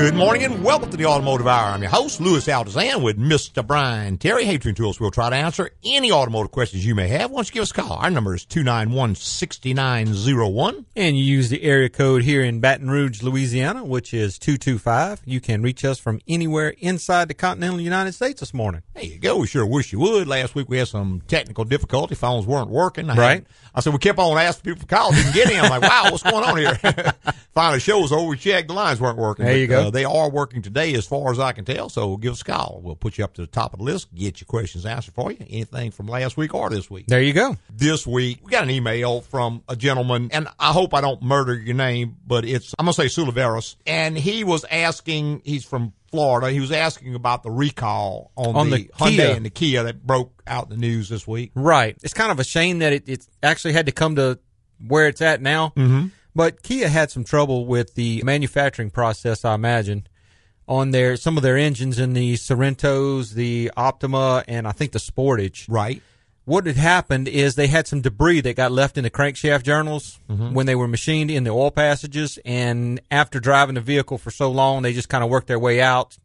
Good morning and welcome to the Automotive Hour. I'm your host, Louis Altazan, with Mr. Brian Terry. Twin Tools, we'll try to answer any automotive questions you may have. Don't you give us a call? Our number is 291-6901. And you use the area code here in Baton Rouge, Louisiana, which is 225. You can reach us from anywhere inside the continental United States this morning. There you go. We sure wish you would. Last week we had some technical difficulty. Phones weren't working. I Right. I said, we kept on asking people for calls. Didn't get in. I'm like, wow, what's going on here? Finally, the show was over. We checked. The lines weren't working. There you go. Uh, they are working today as far as I can tell. So give us a call. We'll put you up to the top of the list, get your questions answered for you. Anything from last week or this week. There you go. this week. We got an email from a gentleman, and I hope I don't murder your name, but it's, I'm going to say Suliveros. And he was asking, he's from Florida, he was asking about the recall on, On the, the Hyundai Kia. and the Kia that broke out in the news this week. Right. It's kind of a shame that it, it actually had to come to where it's at now. Mm-hmm. But Kia had some trouble with the manufacturing process, I imagine, on their some of their engines in the Sorentos, the Optima, and I think the Sportage. Right. What had happened is they had some debris that got left in the crankshaft journals mm-hmm. when they were machined in the oil passages, and after driving the vehicle for so long, they just kind of worked their way out.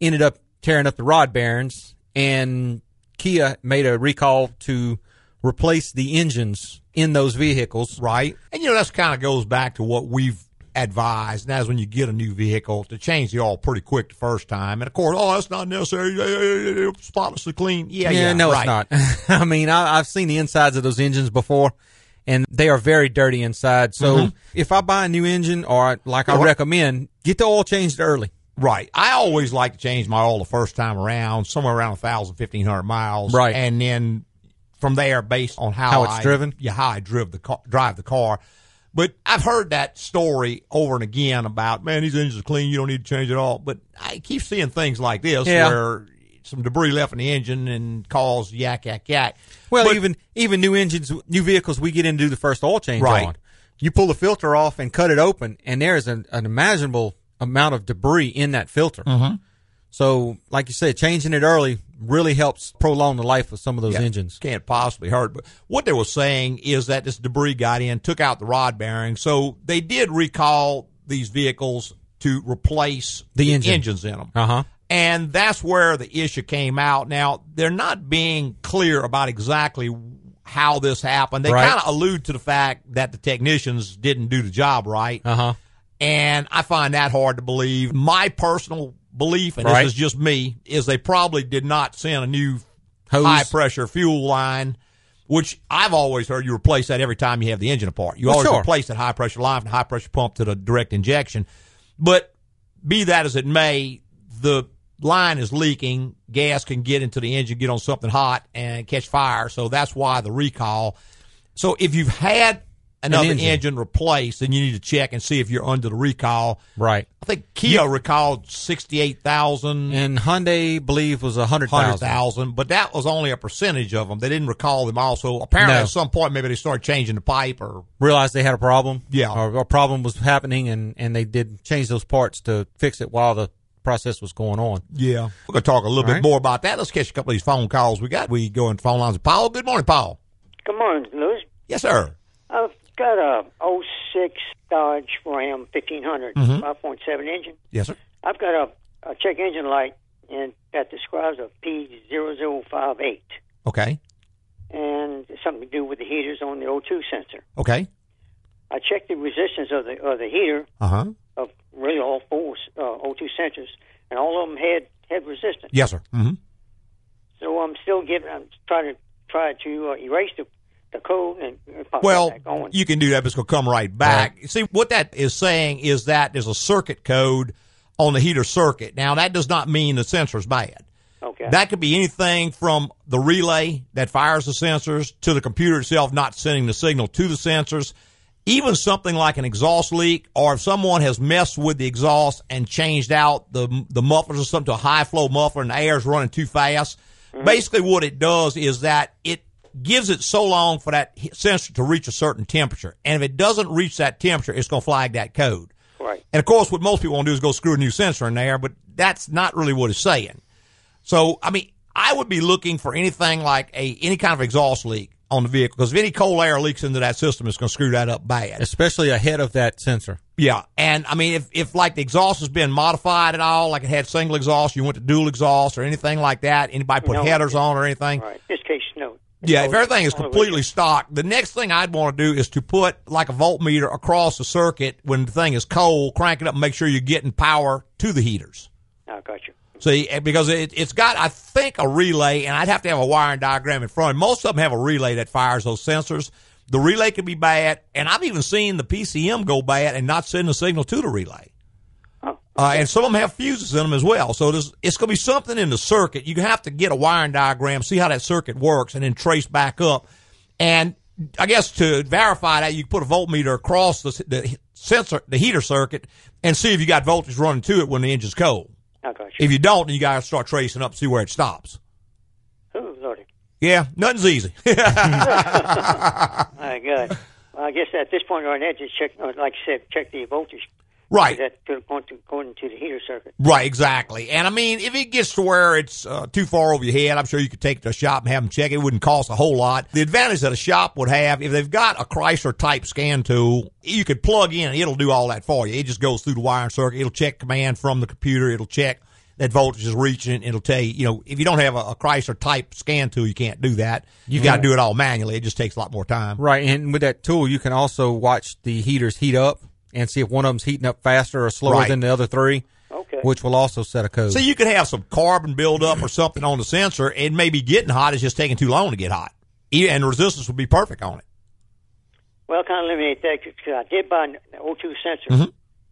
Ended up tearing up the rod bearings, and Kia made a recall to replace the engines in those vehicles. Right. And, you know, that's kind of goes back to what we've advised. And that's when you get a new vehicle to change the oil pretty quick the first time. And of course, oh, that's not necessary. Spotlessly clean. Yeah, yeah. no, right. it's not. I mean, I, I've seen the insides of those engines before, and they are very dirty inside. So if I buy a new engine, or like I Mm-hmm. Recommend, get the oil changed early. Right. I always like to change my oil the first time around, somewhere around a thousand, fifteen hundred miles. Right. And then from there, based on how, How it's I- driven? Yeah, how I drive the car, drive the car. But I've heard that story over and again about, man, these engines are clean. You don't need to change it all. But I keep seeing things like this Yeah. where some debris left in the engine and cause yak, yak, yak. Well, But- even even new engines, new vehicles, we get in to do the first oil change Right. on. You pull the filter off and cut it open, and there is an, an imaginable amount of debris in that filter. Mm-hmm. So, like you said, changing it early really helps prolong the life of some of those Yeah, engines. Can't possibly hurt. But what they were saying is that this debris got in, took out the rod bearing. So they did recall these vehicles to replace The engine. engines in them. Uh huh. And that's where the issue came out. Now, they're not being clear about exactly how this happened. They Right. kind of allude to the fact that the technicians didn't do the job right. Uh huh. And I find that hard to believe. My personal belief, and Right. this is just me, is they probably did not send a new Hose. high pressure fuel line, which I've always heard you replace that every time you have the engine apart. You Well, always sure. replace that high pressure line from the high pressure pump to the direct injection. But be that as it may, the line is leaking. Gas can get into the engine, get on something hot, and catch fire. So that's why the recall. So if you've had another engine. engine. replaced, then you need to check and see if you're under the recall. Right. I think Kia recalled sixty-eight thousand. And Hyundai, believe, was a hundred Hundred thousand. thousand, but that was only a percentage of them. They didn't recall them all. So Apparently, No. at some point, maybe they started changing the pipe or Realized they had a problem. Yeah. Or a problem was happening, and and they did change those parts to fix it while the process was going on. yeah. We're gonna talk a little All bit right. more about that. Let's catch a couple of these phone calls we got. We go into phone lines with Paul. Good morning, Paul. Good morning, Louis. Yes, sir. I've got a 06 Dodge Ram 1500 5.7 engine. Yes, sir. I've got a, a check engine light and that describes a P0058 Okay. and something to do with the heaters on the O2 sensor. Okay. I checked the resistance of the of the heater Uh huh. of really all four uh, O2 sensors and all of them had had resistance. Yes, sir. Mm-hmm. So I'm still giving I'm trying to try to uh, erase the the code and pop Well, back on. you can do that, but it's going to come right back. See, what that is saying is that there's a circuit code on the heater circuit. Now, that does not mean the sensor's bad. okay. That could be anything from the relay that fires the sensors to the computer itself not sending the signal to the sensors. Even something like an exhaust leak, or if someone has messed with the exhaust and changed out the the mufflers or something to a high flow muffler and the air is running too fast. Mm-hmm. Basically, what it does is that it gives it so long for that sensor to reach a certain temperature, and if it doesn't reach that temperature, it's going to flag that code. right. And of course, what most people want to do is go screw a new sensor in there, but that's not really what it's saying. So, I mean, I would be looking for anything like a any kind of exhaust leak on the vehicle because if any cold air leaks into that system, it's going to screw that up bad. especially ahead of that sensor. Yeah, and I mean, if if like the exhaust has been modified at all, like it had single exhaust, you went to dual exhaust or anything like that, anybody put No. headers on or anything, Right. In This case, no. Yeah, if everything is completely stock, the next thing I'd want to do is to put like a voltmeter across the circuit when the thing is cold, crank it up, and make sure you're getting power to the heaters. I got you. See, eh, because it, it's got, I think, a relay, and I'd have to have a wiring diagram in front. Most of them have a relay that fires those sensors. The relay can be bad, and I've even seen the PCM go bad and not send a signal to the relay. Uh, and some of them have fuses in them as well. So it's going to be something in the circuit. You have to get a wiring diagram, see how that circuit works, and then trace back up. And I guess to verify that, you can put a voltmeter across the, the sensor, the heater circuit, and see if you got voltage running to it when the engine's cold. I got you. If you don't, then you got to start tracing up, see where it stops. Oh, Lordy. Yeah, nothing's easy. My God. Well, I guess at this point right now, just check, uh, like I said, check the voltage. Right, That to, going to going to the heater circuit. right, exactly. And I mean, if it gets to where it's uh, too far over your head, I'm sure you could take it to a shop and have them check it. It wouldn't cost a whole lot. The advantage that a shop would have, if they've got a Chrysler type scan tool, you could plug in and it'll do all that for you. It just goes through the wiring circuit. It'll check command from the computer. It'll check that voltage is reaching. It'll tell you, you know, if you don't have a, a Chrysler type scan tool, you can't do that. You've got to do it all manually. It just takes a lot more time. Right, and with that tool, you can also watch the heaters heat up and see if one of them's heating up faster or slower Right. than the other three, Okay. which will also set a code. So you could have some carbon buildup or something on the sensor. and maybe getting hot. is just taking too long to get hot. And resistance would be perfect on it. Well, kind of eliminate that because I did buy an O2 sensor, Mm-hmm.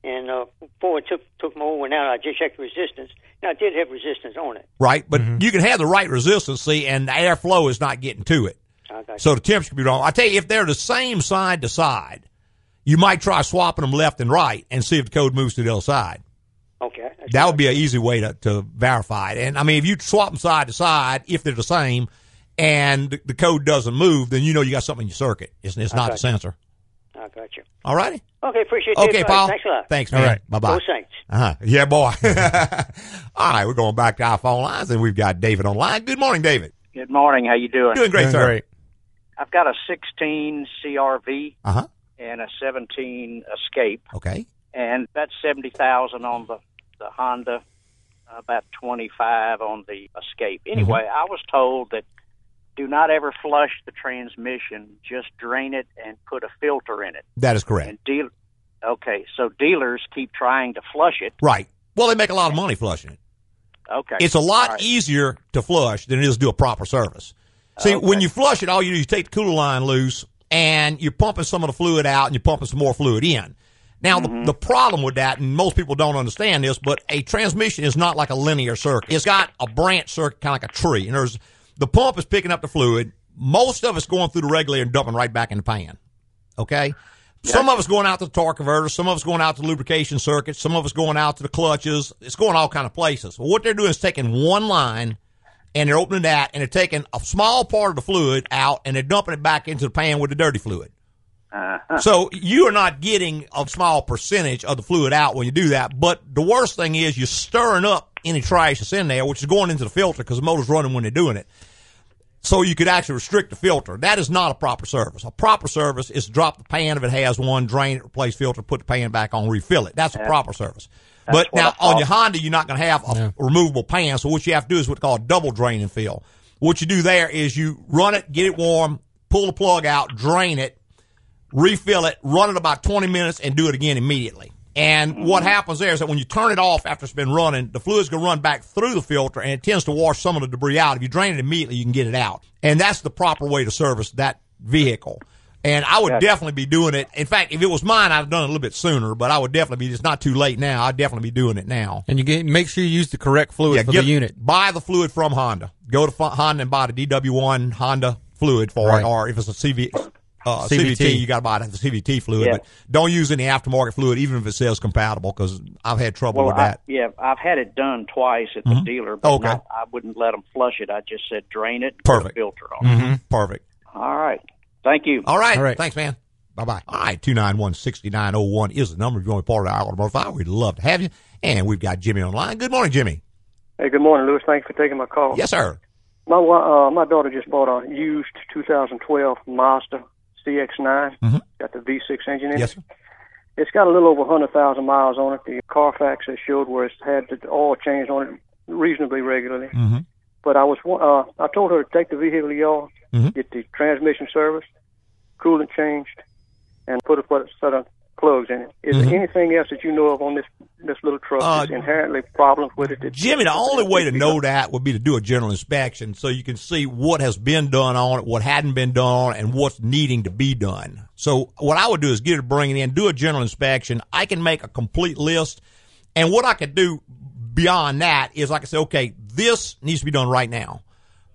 and uh, before it took took my old one out, I just checked the resistance. Now, I did have resistance on it. Right? But you can have the right resistance, see, and the airflow is not getting to it. I got So the temperature could be wrong. I tell you, if they're the same side to side, you might try swapping them left and right and see if the code moves to the other side. Okay. That's That would be an easy way to, to verify it. And I mean, if you swap them side to side, if they're the same, and the, the code doesn't move, then you know you got something in your circuit. It's, it's not the Okay. sensor. I got you. All righty. Okay, appreciate it. Okay. Paul. Thanks a lot. Thanks, man. All right. Bye bye. Go Saints. Uh-huh. Yeah, boy. All right, we're going back to our phone lines, and we've got David on line. Good morning, David. Good morning. How you doing? Doing great, Doing sir. great. I've got a 16 CRV Uh huh. And a 17 Escape, Okay. and that's 70,000 on the the Honda, about 25 on the Escape. Mm-hmm. Anyway, I was told that do not ever flush the transmission; just drain it and put a filter in it. That is correct. And deal. Okay, so dealers keep trying to flush it. Right. Well, they make a lot of money flushing it. Okay, It's a lot right. easier to flush than it is to do a proper service. See, Okay. when you flush it, all you do is take the cooler line loose and you're pumping some of the fluid out and you're pumping some more fluid in. Now, the, mm-hmm. the problem with that, and most people don't understand this, but a transmission is not like a linear circuit. It's got a branch circuit, kind of like a tree. And there's the pump is picking up the fluid. Most of it's going through the regulator and dumping right back in the pan. Okay. Some of it's going out to the torque converter. Some of it's going out to the lubrication circuit. Some of it's going out to the clutches. It's going all kind of places. Well, what they're doing is taking one line and they're opening that and they're taking a small part of the fluid out and they're dumping it back into the pan with the dirty fluid. Uh-huh. So you are not getting a small percentage of the fluid out when you do that. But the worst thing is you're stirring up any trash that's in there, which is going into the filter because the motor's running when they're doing it. So you could actually restrict the filter. That is not a proper service. A proper service is drop the pan if it has one, drain it, replace filter, put the pan back on, refill it. That's a proper service. But now on your Honda, you're not going to have a removable pan. So what you have to do is what's called double drain and fill. What you do there is you run it, get it warm, pull the plug out, drain it, refill it, run it about 20 minutes, and do it again immediately. And what happens there is that when you turn it off after it's been running, the fluid's going to run back through the filter and it tends to wash some of the debris out. If you drain it immediately, you can get it out. And that's the proper way to service that vehicle. And I would definitely be doing it. In fact, if it was mine, I'd have done it a little bit sooner, but I would definitely be, it's not too late now. I'd definitely be doing it now. And you get make sure you use the correct fluid for get- the unit. Buy the fluid from Honda. Go to Honda and buy the DW1 Honda fluid for Right. it, or if it's a CV, uh, CVT. CVT, you got to buy the CVT fluid. Yeah. But don't use any aftermarket fluid, even if it says compatible, because I've had trouble Well, with I, that. yeah, I've had it done twice at the dealer, but Okay. not, I wouldn't let them flush it. I just said drain it, and put a Perfect. filter on. it. Mhm. Perfect. All right, thank you. All right. All right. Thanks, man. Bye bye. All right. 291 6901 is the number if you want to be part of our automotive file. We'd love to have you. And we've got Jimmy online. Good morning, Jimmy. Hey, good morning, Louis. Thanks for taking my call. Yes, sir. My uh, my daughter just bought a used 2012 Mazda CX-9. Mhm. Got the V6 engine in Yes, it. sir. It's got a little over 100,000 miles on it. The Carfax has showed where it's had the oil changed on it reasonably regularly. Mm-hmm. But I was wa- uh, I told her to take the vehicle to y'all, Mhm. get the transmission service, coolant changed, and put a set of plugs in it. Is Mhm. there anything else that you know of on this this little truck Uh, that's inherently problems with it? Jimmy, the only way to know that would be to do a general inspection so you can see what has been done on it, what hadn't been done on it, and what's needing to be done. So what I would do is get it, bring it in, do a general inspection. I can make a complete list. And what I could do beyond that is I can say, okay, this needs to be done right now.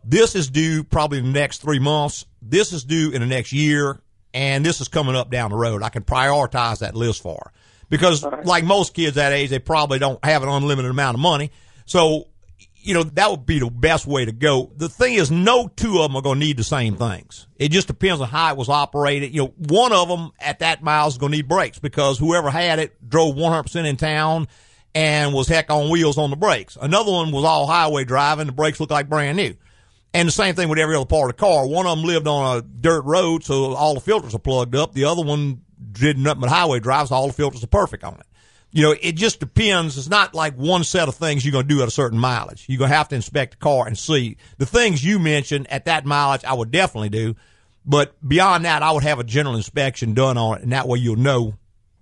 This is due probably in the next three months. This is due in the next year. And this is coming up down the road. I can prioritize that list for her. Because like most kids that age, they probably don't have an unlimited amount of money. So, you know, that would be the best way to go. The thing is, no two of them are going to need the same things. It just depends on how it was operated. You know, one of them at that mile is going to need brakes because whoever had it drove 100% in town and was heck on wheels on the brakes. Another one was all highway driving. The brakes looked like brand new. And the same thing with every other part of the car. One of them lived on a dirt road, so all the filters are plugged up. The other one did nothing but highway drives, so all the filters are perfect on it. You know, it just depends. It's not like one set of things you're going to do at a certain mileage. You're going to have to inspect the car and see. The things you mentioned at that mileage, I would definitely do. But beyond that, I would have a general inspection done on it, and that way you'll know,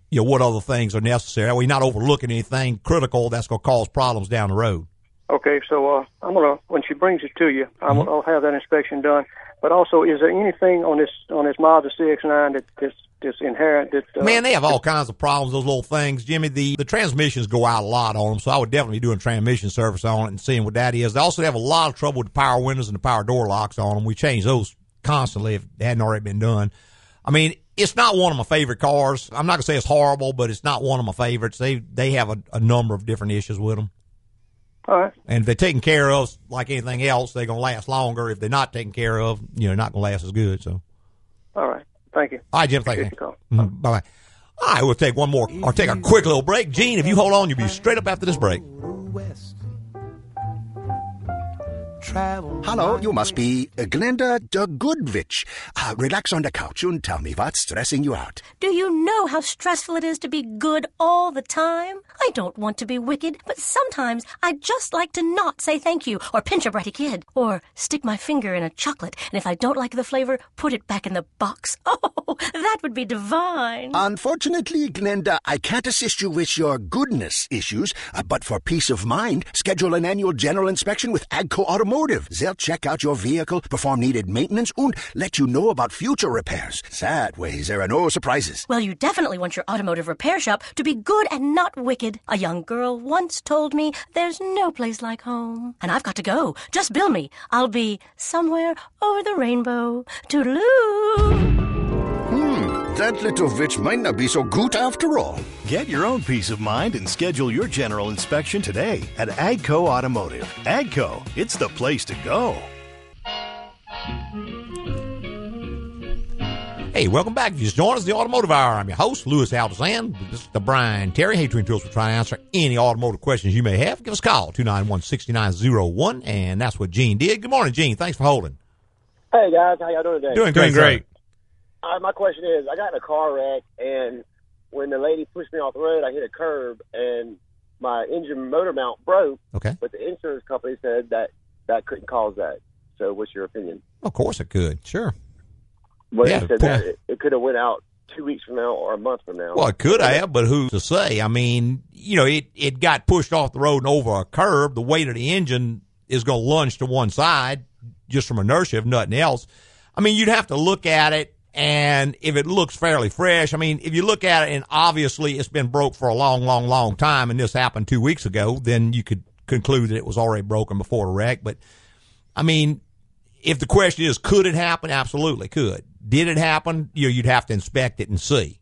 you know, what other things are necessary. That way you're not overlooking anything critical that's going to cause problems down the road. Okay, so uh, I'm gonna when she brings it to you, I'm, Mm-hmm. I'll have that inspection done. But also, is there anything on this on this Mazda CX-9 that that's, that's inherent that uh, Man, they have all kinds of problems, those little things. Jimmy, the, the transmissions go out a lot on them, so I would definitely be doing transmission service on it and seeing what that is. They also have a lot of trouble with the power windows and the power door locks on them. We change those constantly if they hadn't already been done. I mean, it's not one of my favorite cars. I'm not going to say it's horrible, but it's not one of my favorites. They they have a, a number of different issues with them. All right? And if they're taken care of like anything else, they're going to last longer. If they're not taken care of, you know, not going to last as good. So, All right, thank you. all right, Jim, thank you. Appreciate the call. Bye bye. All right, we'll take one more or take a quick little break. Gene, if you hold on, you'll be straight up after this break. West. Hello, you must be uh, Glenda the Good Witch. Uh, relax on the couch and tell me what's stressing you out. Do you know how stressful it is to be good all the time? I don't want to be wicked, but sometimes I'd just like to not say thank you, or pinch a bratty kid, or stick my finger in a chocolate, and if I don't like the flavor, put it back in the box. Oh, that would be divine. Unfortunately, Glenda, I can't assist you with your goodness issues, uh, but for peace of mind, schedule an annual general inspection with Agco Automotive. They'll check out your vehicle, perform needed maintenance, and let you know about future repairs. That way, there are no surprises. Well, you definitely want your automotive repair shop to be good and not wicked. A young girl once told me there's no place like home. And I've got to go. Just bill me. I'll be somewhere over the rainbow. Toodaloo! Hmm, that little witch might not be so good after all. Get your own peace of mind and schedule your general inspection today at Agco Automotive. Agco, it's the place to go. Hey, welcome back. If you just joined us, the Automotive Hour. I'm your host, Louis Altazan. This is the Brian Terry. Hey, Twin Tools, we're trying to answer any automotive questions you may have. Give us a call, 291-6901, and that's what Gene did. Good morning, Gene. Thanks for holding. Hey guys, how y'all doing today? Doing great. sir. Uh, my question is, I got in a car wreck, and when the lady pushed me off the road, I hit a curb, and my engine motor mount broke. Okay. But the insurance company said that that couldn't cause that. So, what's your opinion? Of course it could. Sure. Well, Yeah, said that it, it could have went out two weeks from now or a month from now. Well, it could have, but who's to say? I mean, you know, it, it got pushed off the road and over a curb. The weight of the engine is going to lunge to one side just from inertia, if nothing else. I mean, you'd have to look at it, and if it looks fairly fresh, I mean, if you look at it and obviously it's been broke for a long, long, long time, and this happened two weeks ago, then you could conclude that it was already broken before the wreck. But, I mean, if the question is, could it happen? Absolutely could. Did it happen? You know, you'd have to inspect it and see.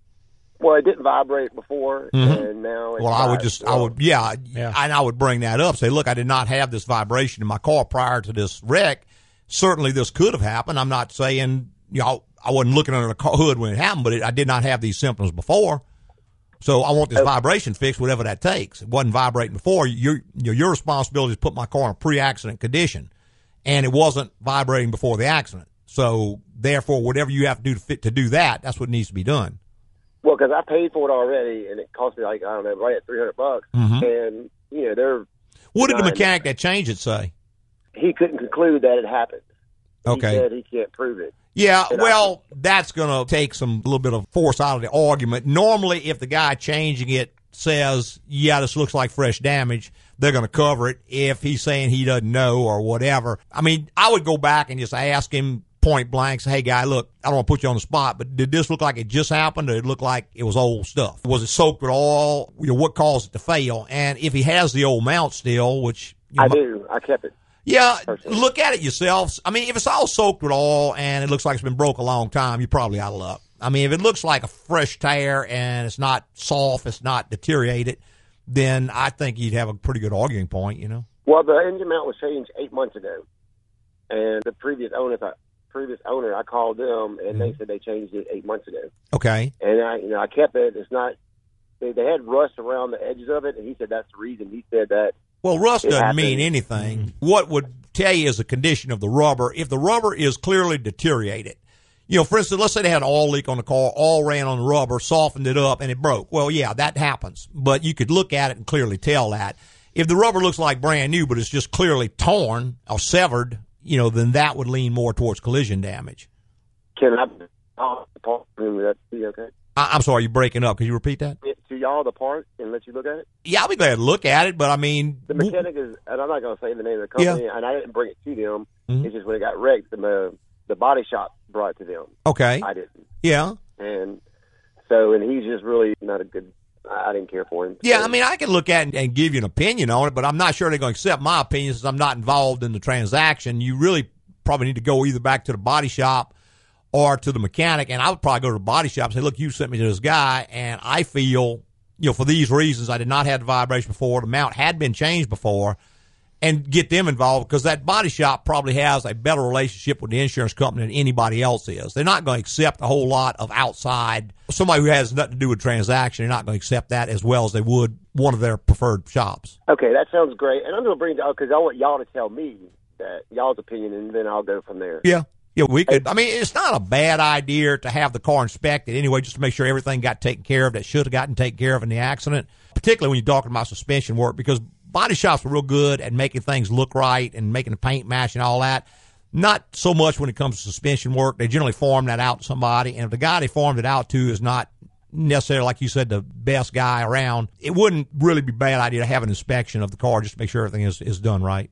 Well, it didn't vibrate before, and now it's Mm-hmm. Well, I would vibes. just, I would, yeah, and I would bring that up. Say, look, I did not have this vibration in my car prior to this wreck. Certainly, this could have happened. I'm not saying, you know, I wasn't looking under the car hood when it happened, but it, I did not have these symptoms before. So I want this vibration fixed, whatever that takes. It wasn't vibrating before. Your your, your responsibility is to put my car in a pre-accident condition. and it wasn't vibrating before the accident. So therefore, whatever you have to do to fit to do that, that's what needs to be done. Well, because I paid for it already, and it cost me like I don't know, right at three hundred bucks. Mhm. And you know, they're What did the mechanic that changed it say? he couldn't conclude that it happened. Okay. He said he can't prove it. Yeah, And I- well, that's going to take some little bit of force out of the argument. Normally, if the guy changing it says, "Yeah, this looks like fresh damage," they're going to cover it. If he's saying he doesn't know or whatever, I mean, I would go back and just ask him point blank, say, "Hey, guy, look, I don't want to put you on the spot, but did this look like it just happened, or did it look like it was old stuff? Was it soaked with oil? You know, what caused it to fail?" And if he has the old mount still, which you know, I do. I kept it. yeah, Personally. look at it yourself. I mean, if it's all soaked with oil and it looks like it's been broke a long time, you're probably out of luck. I mean, if it looks like a fresh tear and it's not soft, it's not deteriorated, then I think you'd have a pretty good arguing point, you know? Well, the engine mount was changed eight months ago, and the previous owner, the previous owner, I called them, and Mm-hmm. they said they changed it eight months ago. Okay. And I, you know, I kept it. It's not. They, they had rust around the edges of it, and he said that's the reason. He said that Well, rust doesn't mean happens. anything. What would tell you is the condition of the rubber. If the rubber is clearly deteriorated, you know, for instance, let's say they had an oil leak on the car, all ran on the rubber, softened it up, and it broke. Well, yeah, that happens. But you could look at it and clearly tell that. If the rubber looks like brand new, but it's just clearly torn or severed, you know, then that would lean more towards collision damage. can I part that be okay? I, I'm sorry, you're breaking up. Can you repeat that? To y'all the part and let you look at it. Yeah, I'll be glad to look at it, but I mean, The mechanic is, and I'm not going to say the name of the company, and I didn't bring it to them. Mhm. It's just when it got wrecked, the the body shop brought it to them. okay, I didn't, yeah. and so and he's just really not a good. I didn't care for him. Yeah, So- I mean, I can look at and, and give you an opinion on it, but I'm not sure they're going to accept my opinion since I'm not involved in the transaction. You really probably need to go either back to the body shop or to the mechanic, and I would probably go to the body shop and say, "Look, you sent me to this guy, and I feel, you know, for these reasons, I did not have the vibration before. The mount had been changed before." And get them involved because that body shop probably has a better relationship with the insurance company than anybody else is. They're not going to accept a whole lot of outside somebody who has nothing to do with transaction. They're not going to accept that as well as they would one of their preferred shops. Okay, that sounds great, and I'm going to bring uh, it because I want y'all to tell me that y'all's opinion, and then I'll go from there. Yeah. Yeah, we could. I mean, it's not a bad idea to have the car inspected anyway, just to make sure everything got taken care of that should have gotten taken care of in the accident. Particularly when you're talking about suspension work, because body shops are real good at making things look right and making the paint match and all that. Not so much when it comes to suspension work. They generally farm that out to somebody, and if the guy they farmed it out to is not necessarily, like you said, the best guy around, it wouldn't really be a bad idea to have an inspection of the car just to make sure everything is, is done right.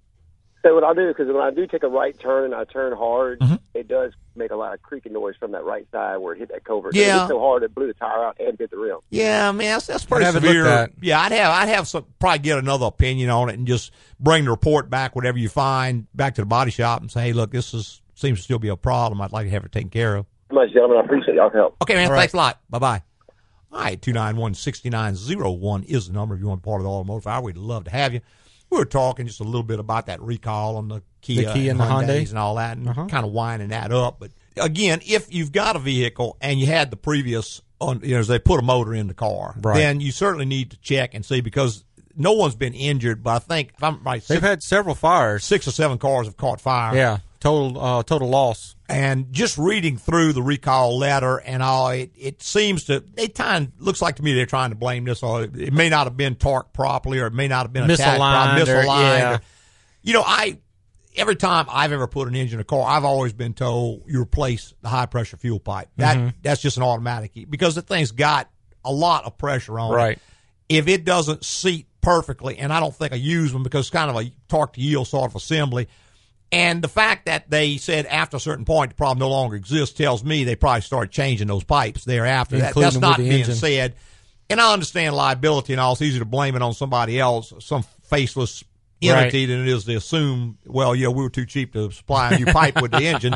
So what I'll do because when I do take a right turn and I turn hard, Mm-hmm. it does make a lot of creaking noise from that right side where it hit that culvert. Yeah. it hit so hard it blew the tire out and hit the rim. Yeah, I mean that's, that's pretty have it severe. looked. Yeah, I'd have I'd have some probably get another opinion on it and just bring the report back, whatever you find, back to the body shop and say, hey, look, this is seems to still be a problem. I'd like to have it taken care of. Much, gentlemen. I appreciate y'all's help. Okay, man. All right. Thanks a lot. Bye bye. All right, two nine one sixty nine zero one is the number if you want to be part of the automotive hour. We'd love to have you. We were talking just a little bit about that recall on the Kia, The Kia and the Hyundais Hyundai? and all that, and Uh-huh. kind of winding that up. But again, if you've got a vehicle and you had the previous, on, you know, they put a motor in the car, Right. then you certainly need to check and see because no one's been injured. But I think if I'm right, They've six, had several fires. six or seven cars have caught fire. Yeah, total uh, total loss. And just reading through the recall letter and all, it, it seems to it kind looks like to me they're trying to blame this. Or it may not have been torqued properly, or it may not have been attacked Misaligned or- misaligned. yeah. or- you know, I every time I've ever put an engine in a car, I've always been told you replace the high pressure fuel pipe. That Mm-hmm. that's just an automatic because the thing's got a lot of pressure on it Right. if it doesn't seat perfectly, and I don't think I use them because it's kind of a torque to yield sort of assembly. And the fact that they said after a certain point the problem no longer exists tells me they probably started changing those pipes thereafter. That, that's not the being engine. said. And I understand liability and all. It's easier to blame it on somebody else, some faceless entity, than it is to assume, well, yeah, we were too cheap to supply a new pipe with the engine.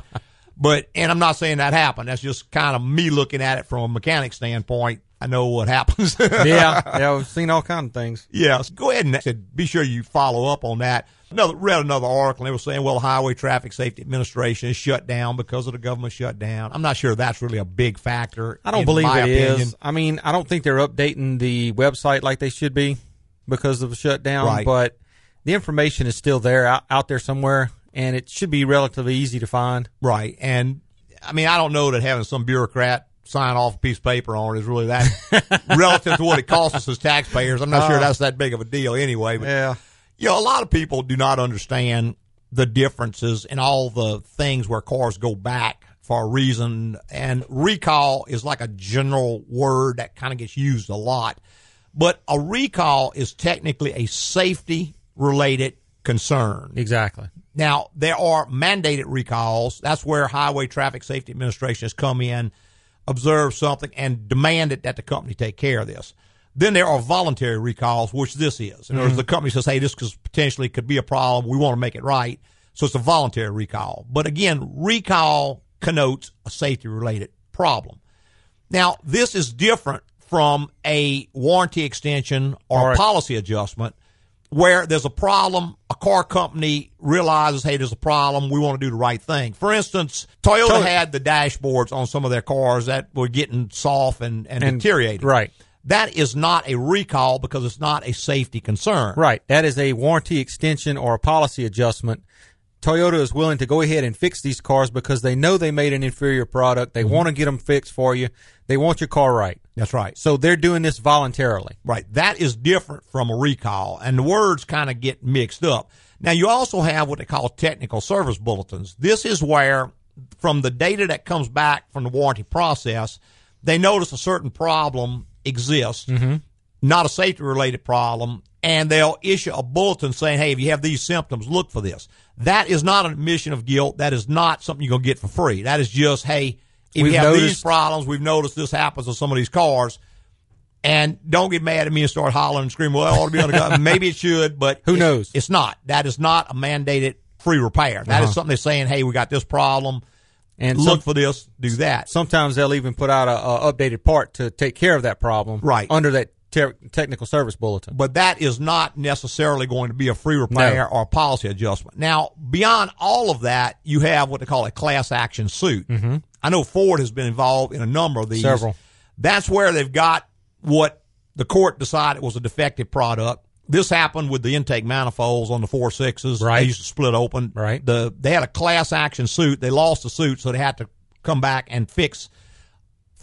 But, and I'm not saying that happened. That's just kind of me looking at it from a mechanic standpoint. I know what happens. Yeah, yeah, we've seen all kinds of things. Yes. Go ahead and said, be sure you follow up on that. Another read another article. and They were saying, well, Highway Traffic Safety Administration is shut down because of the government shutdown. I'm not sure that's really a big factor. I don't in believe my it is. opinion. I mean, I don't think they're updating the website like they should be because of the shutdown. Right. But the information is still there out, out there somewhere. and it should be relatively easy to find. Right. And I mean, I don't know that having some bureaucrat sign off a piece of paper on it is really that relative to what it costs us as taxpayers. I'm not sure uh. that's that big of a deal anyway. But, Yeah. you know, a lot of people do not understand the differences in all the things where cars go back for a reason. And recall is like a general word that kind of gets used a lot. But a recall is technically a safety related concern. Exactly. Now, there are mandated recalls. That's where Highway Traffic Safety Administration has come in, observed something, and demanded that the company take care of this. Then there are voluntary recalls, which this is. In other words, mm-hmm. the company says, hey, this could potentially could be a problem. We want to make it right. So it's a voluntary recall. But again, recall connotes a safety related problem. Now, this is different from a warranty extension or a policy adjustment where there's a problem, a car company realizes, hey, there's a problem, we want to do the right thing. For instance, Toyota Toyota- had the dashboards on some of their cars that were getting soft and, and, And- deteriorated. right. That is not a recall because it's not a safety concern. Right. That is a warranty extension or a policy adjustment. Toyota is willing to go ahead and fix these cars because they know they made an inferior product. They mm-hmm. want to get them fixed for you. They want your car right. That's right. So they're doing this voluntarily. Right. That is different from a recall, and the words kind of get mixed up. Now, you also have what they call technical service bulletins. This is where, from the data that comes back from the warranty process, they notice a certain problem exists, mm-hmm. not a safety related problem, and they'll issue a bulletin saying, hey, if you have these symptoms, look for this. That is not an admission of guilt. That is not something you're going to get for free. That is just, hey, if We've you have these problems, we've noticed this happens on some of these cars. And don't get mad at me and start hollering and screaming. Well, it ought to be on the gun. Maybe it should, but Who knows? It's not. That is not a mandated free repair. That is Uh-huh. something they're saying. Hey, we got this problem. And Look some- for this. Do that. sometimes they'll even put out a, a updated part to take care of that problem. Right. Under that ter- technical service bulletin. but that is not necessarily going to be a free repair No. or a policy adjustment. Now, beyond all of that, you have what they call a class action suit. Mm-hmm. I know Ford has been involved in a number of these. Several. That's where they've got what the court decided was a defective product. This happened with the intake manifolds on the four sixes. Right. They used to split open. Right. The they had a class action suit. They lost the suit, so they had to come back and fix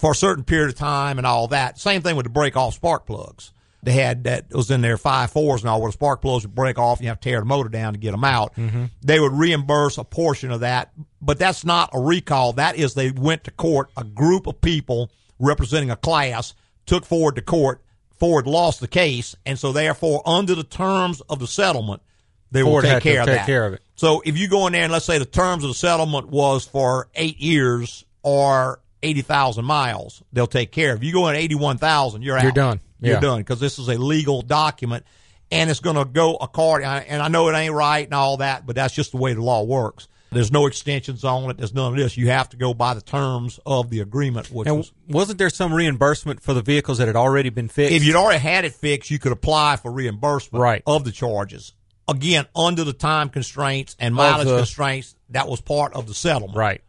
for a certain period of time and all that. Same thing with the break off spark plugs. They had that was in their five fours and all where the spark plugs would break off and you have to tear the motor down to get them out. Mm-hmm. They would reimburse a portion of that, but that's not a recall. That is they went to court, a group of people representing a class took Ford to court. Ford lost the case, and so therefore, under the terms of the settlement, they will Ford take had to care of take that. care of it. So if you go in there and let's say the terms of the settlement was for eight years or eighty thousand miles, they'll take care. If you go in eighty one thousand, you're out. You're done. You're Yeah. done because this is a legal document and it's going to go according. And I know it ain't right and all that, but that's just the way the law works. There's no extensions on it. There's none of this. You have to go by the terms of the agreement, which and was wasn't there some reimbursement for the vehicles that had already been fixed? if you'd already had it fixed, you could apply for reimbursement Right. of the charges. Again, under the time constraints and mileage the- constraints, that was part of the settlement. right.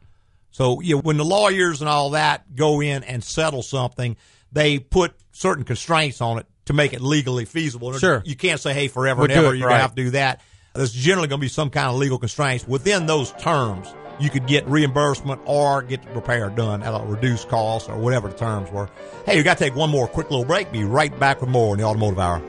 So yeah, when the lawyers and all that go in and settle something, they put certain constraints on it to make it legally feasible. Sure. You can't say, hey, forever We'll and ever, it, you're right. gonna have to do that. There's generally gonna be some kind of legal constraints. Within those terms, you could get reimbursement or get the repair done at a reduced cost or whatever the terms were. Hey, we gotta take one more quick little break. Be right back with more in the automotive hour.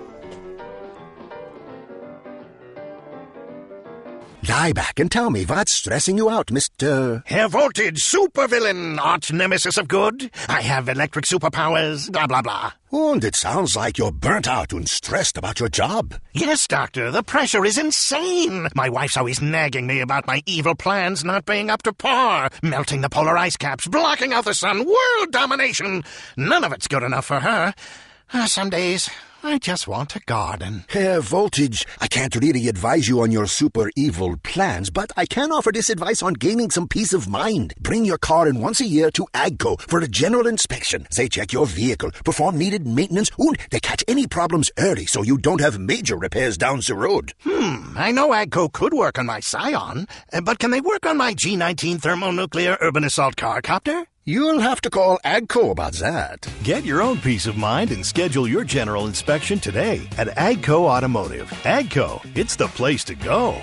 Lie back and tell me what's stressing you out, Mr. Herr Voltage, supervillain, arch nemesis of good. I have electric superpowers, blah, blah, blah. And it sounds like you're burnt out and stressed about your job. Yes, Doctor, the pressure is insane. My wife's always nagging me about my evil plans not being up to par. Melting the polar ice caps, blocking out the sun, world domination. None of it's good enough for her. Uh, some days, I just want a garden. Herr Voltage, I can't really advise you on your super evil plans, but I can offer this advice on gaining some peace of mind. Bring your car in once a year to AGCO for a general inspection. They check your vehicle, perform needed maintenance, and they catch any problems early so you don't have major repairs down the road. Hmm, I know AGCO could work on my Scion, uh, but can they work on my G19 thermonuclear urban assault car copter? You'll have to call AGCO about that. Get your own peace of mind and schedule your general inspection today at AGCO Automotive. AGCO, it's the place to go.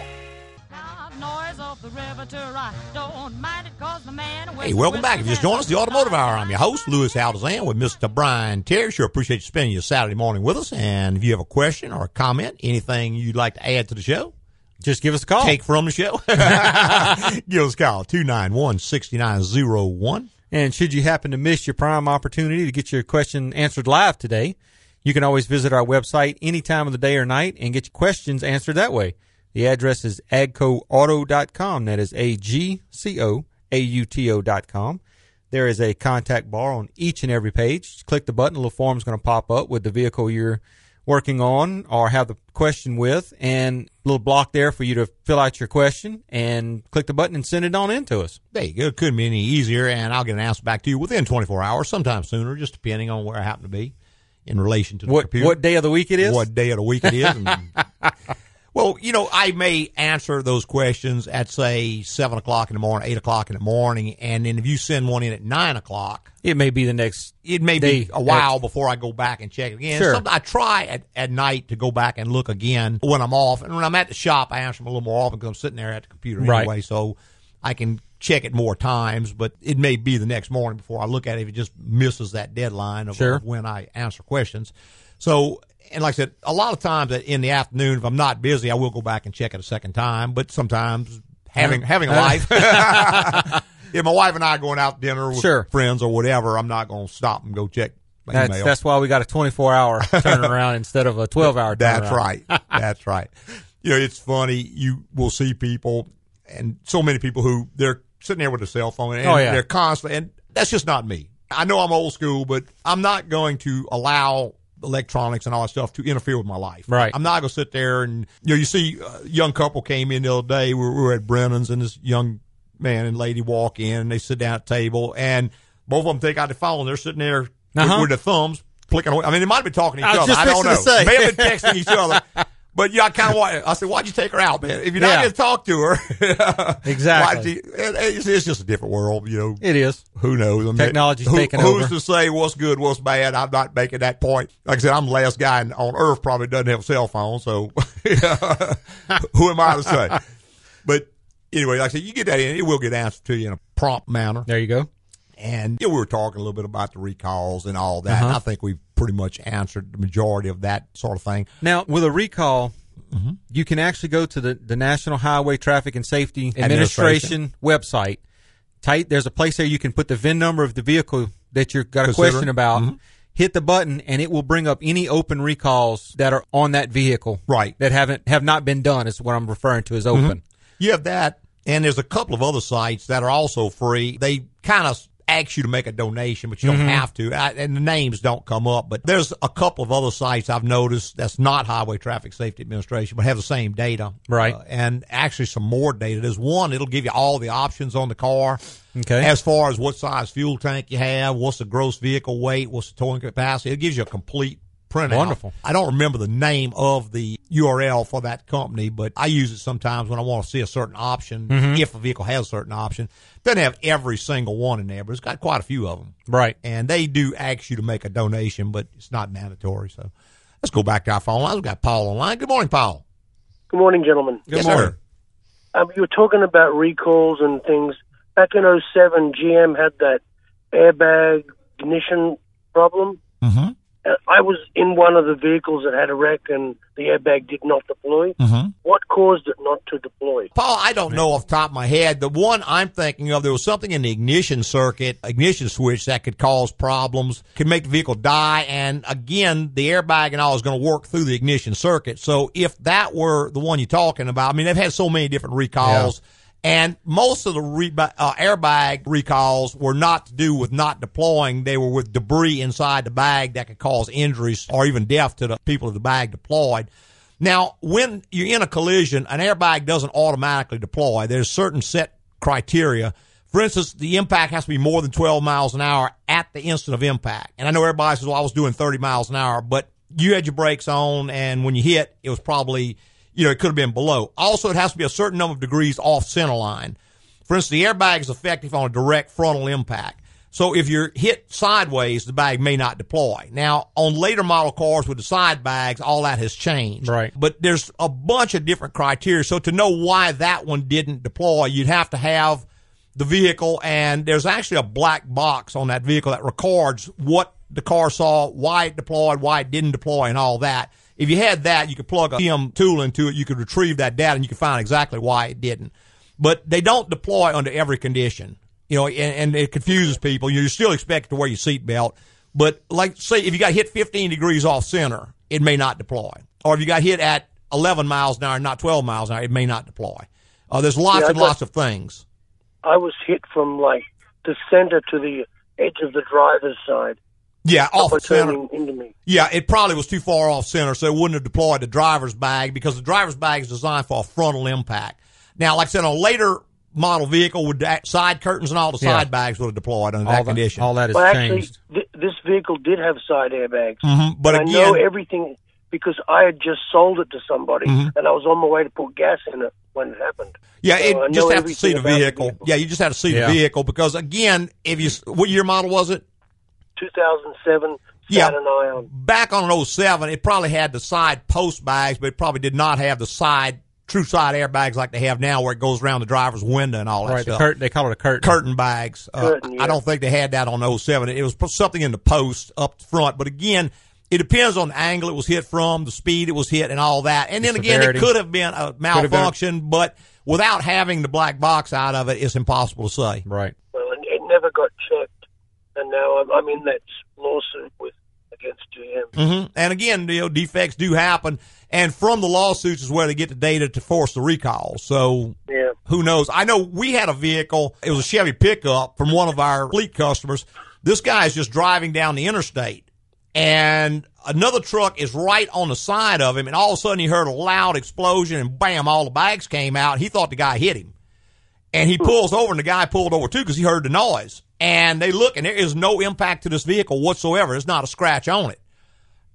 noise of the river I don't mind it cause the man Hey, welcome back. If you just joined us, the Automotive Hour. I'm your host, Louis Altazan, with Mr. Brian Terry. Sure appreciate you spending your Saturday morning with us. And if you have a question or a comment, anything you'd like to add to the show, just give us a call. Take from the show. give us a call, 291 6901. And should you happen to miss your prime opportunity to get your question answered live today, you can always visit our website any time of the day or night and get your questions answered that way. The address is agcoauto.com. That is A G C O A U T O.com. There is a contact bar on each and every page. Just click the button, a little form is going to pop up with the vehicle you're working on or have the question with, and a little block there for you to fill out your question and click the button and send it on in to us. There you go. Couldn't be any easier, and I'll get an answer back to you within 24 hours, sometime sooner, just depending on where I happen to be in relation to the what, computer. What day of the week it is? What day of the week it is. well, you know, I may answer those questions at say seven o'clock in the morning, eight o'clock in the morning, and then if you send one in at nine o'clock, it may be the next. It may be a while before I go back and check again. Sure. Some, I try at, at night to go back and look again when I'm off, and when I'm at the shop, I answer them a little more often because I'm sitting there at the computer right. anyway, so I can check it more times. But it may be the next morning before I look at it if it just misses that deadline of, sure. of when I answer questions. So and like I said, a lot of times in the afternoon, if I'm not busy, I will go back and check it a second time. But sometimes having having a uh-huh. life, if my wife and I are going out to dinner with sure. friends or whatever, I'm not going to stop and go check. My that's email. that's why we got a 24 hour turnaround instead of a 12 hour. That's right. That's right. You know, it's funny. You will see people, and so many people who they're sitting there with a cell phone, and oh, yeah. they're constantly, and that's just not me. I know I'm old school, but I'm not going to allow electronics and all that stuff to interfere with my life. Right. I'm not going to sit there and, you know, you see a young couple came in the other day. We were at Brennan's and this young man and lady walk in and they sit down at the table and both of them take out the phone. and They're sitting there uh-huh. with, with their thumbs clicking away. I mean, they might have been talking to each I other. I don't know. Say. May have been texting each other. But yeah, I kind of want. I said, "Why'd you take her out, man? If you're not yeah. going to talk to her, exactly. You, it's, it's, just a different world, you know. It is. Who knows? I mean, Technology's who, taking who's over. Who's to say what's good, what's bad? I'm not making that point. Like I said, I'm the last guy on earth probably doesn't have a cell phone, so who am I to say? But anyway, like I said, you get that in, it will get answered to you in a prompt manner. There you go. And you know, we were talking a little bit about the recalls and all that. Uh-huh. And I think we've pretty much answered the majority of that sort of thing. Now, with a recall, mm-hmm. you can actually go to the, the National Highway Traffic and Safety Administration, Administration. website. Tight, there's a place there you can put the VIN number of the vehicle that you've got a question about. Mm-hmm. Hit the button, and it will bring up any open recalls that are on that vehicle. Right. That haven't have not been done. Is what I'm referring to as open. Mm-hmm. You have that, and there's a couple of other sites that are also free. They kind of ask you to make a donation, but you don't Mhm. have to. I, and the names don't come up. But there's a couple of other sites I've noticed that's not Highway Traffic Safety Administration, but have the same data. Right. Uh, and actually some more data. There's one, it'll give you all the options on the car. Okay. As far as what size fuel tank you have, what's the gross vehicle weight, what's the towing capacity. It gives you a complete printout. Wonderful. I don't remember the name of the URL for that company, but I use it sometimes when I want to see a certain option, Mhm. if a vehicle has a certain option. Doesn't have every single one in there, but it's got quite a few of them. Right. And they do ask you to make a donation, but it's not mandatory. So let's go back to our phone lines. We've got Paul online. Good morning, Paul. Good morning, gentlemen. Good yes, morning. Um, you were talking about recalls and things. Back in 07, GM had that airbag ignition problem. Mm-hmm. Uh, I was in one of the vehicles that had a wreck and the airbag did not deploy. Mm-hmm. What caused it not to deploy? Paul, I don't know off the top of my head. The one I'm thinking of, there was something in the ignition circuit, ignition switch that could cause problems, could make the vehicle die. And again, the airbag and all is going to work through the ignition circuit. So if that were the one you're talking about, I mean, they've had so many different recalls. Yeah. And most of the re- uh, airbag recalls were not to do with not deploying. They were with debris inside the bag that could cause injuries or even death to the people of the bag deployed. Now, when you're in a collision, an airbag doesn't automatically deploy. There's certain set criteria. For instance, the impact has to be more than 12 miles an hour at the instant of impact. And I know everybody says, well, I was doing 30 miles an hour, but you had your brakes on, and when you hit, it was probably you know, it could have been below. Also, it has to be a certain number of degrees off center line. For instance, the airbag is effective on a direct frontal impact. So if you're hit sideways, the bag may not deploy. Now, on later model cars with the side bags, all that has changed. Right. But there's a bunch of different criteria. So to know why that one didn't deploy, you'd have to have the vehicle and there's actually a black box on that vehicle that records what the car saw, why it deployed, why it didn't deploy and all that. If you had that, you could plug a PM tool into it, you could retrieve that data and you could find exactly why it didn't. But they don't deploy under every condition you know, and, and it confuses people. You're still expected to wear your seatbelt, but like say if you got hit 15 degrees off center, it may not deploy. Or if you got hit at 11 miles an hour, not 12 miles an hour, it may not deploy. Uh, there's lots Yeah, and lots of things. I was hit from like the center to the edge of the driver's side. Yeah, off center. into me. Yeah, it probably was too far off center, so it wouldn't have deployed the driver's bag because the driver's bag is designed for a frontal impact. Now, like I said, on a later model vehicle with side curtains and all the Yeah. side bags would have deployed under all that that, condition. all that has Well, actually, changed. th- this vehicle did have side airbags. Mhm, But I know everything because I had just sold it to somebody, Mhm. and I was on my way to put gas in it when it happened. Yeah, So it, I just know have to see the about the vehicle. vehicle. Yeah, you just have to see Yeah. the vehicle because again, if you what year model was it? 2007 Yeah. Saturn Ion. Back on an 07, it probably had the side post bags, but it probably did not have the side true side airbags like they have now, where it goes around the driver's window and all that Right, the stuff. cur- they call it a curtain. curtain bags. Uh, yeah. I don't think they had that on the 07. It was something in the post up front, but again, it depends on the angle it was hit from, the speed it was hit, and all that. And then The again, severity. it could have been a have been- malfunction, but without having the black box out of it, it's impossible to say. Right. Well, it never got checked, and now I'm, I'm in that lawsuit with against GM. hmm And again, you know, defects do happen, and from the lawsuits is where they get the data to force the recall. So Yeah. who knows? I know we had a vehicle. It was a Chevy pickup from one of our fleet customers. This guy is just driving down the interstate and another truck is right on the side of him. And all of a sudden he heard a loud explosion and bam, all the bags came out. He thought the guy hit him and he pulls over and the guy pulled over too because he heard the noise and they look and there is no impact to this vehicle whatsoever. There's not a scratch on it.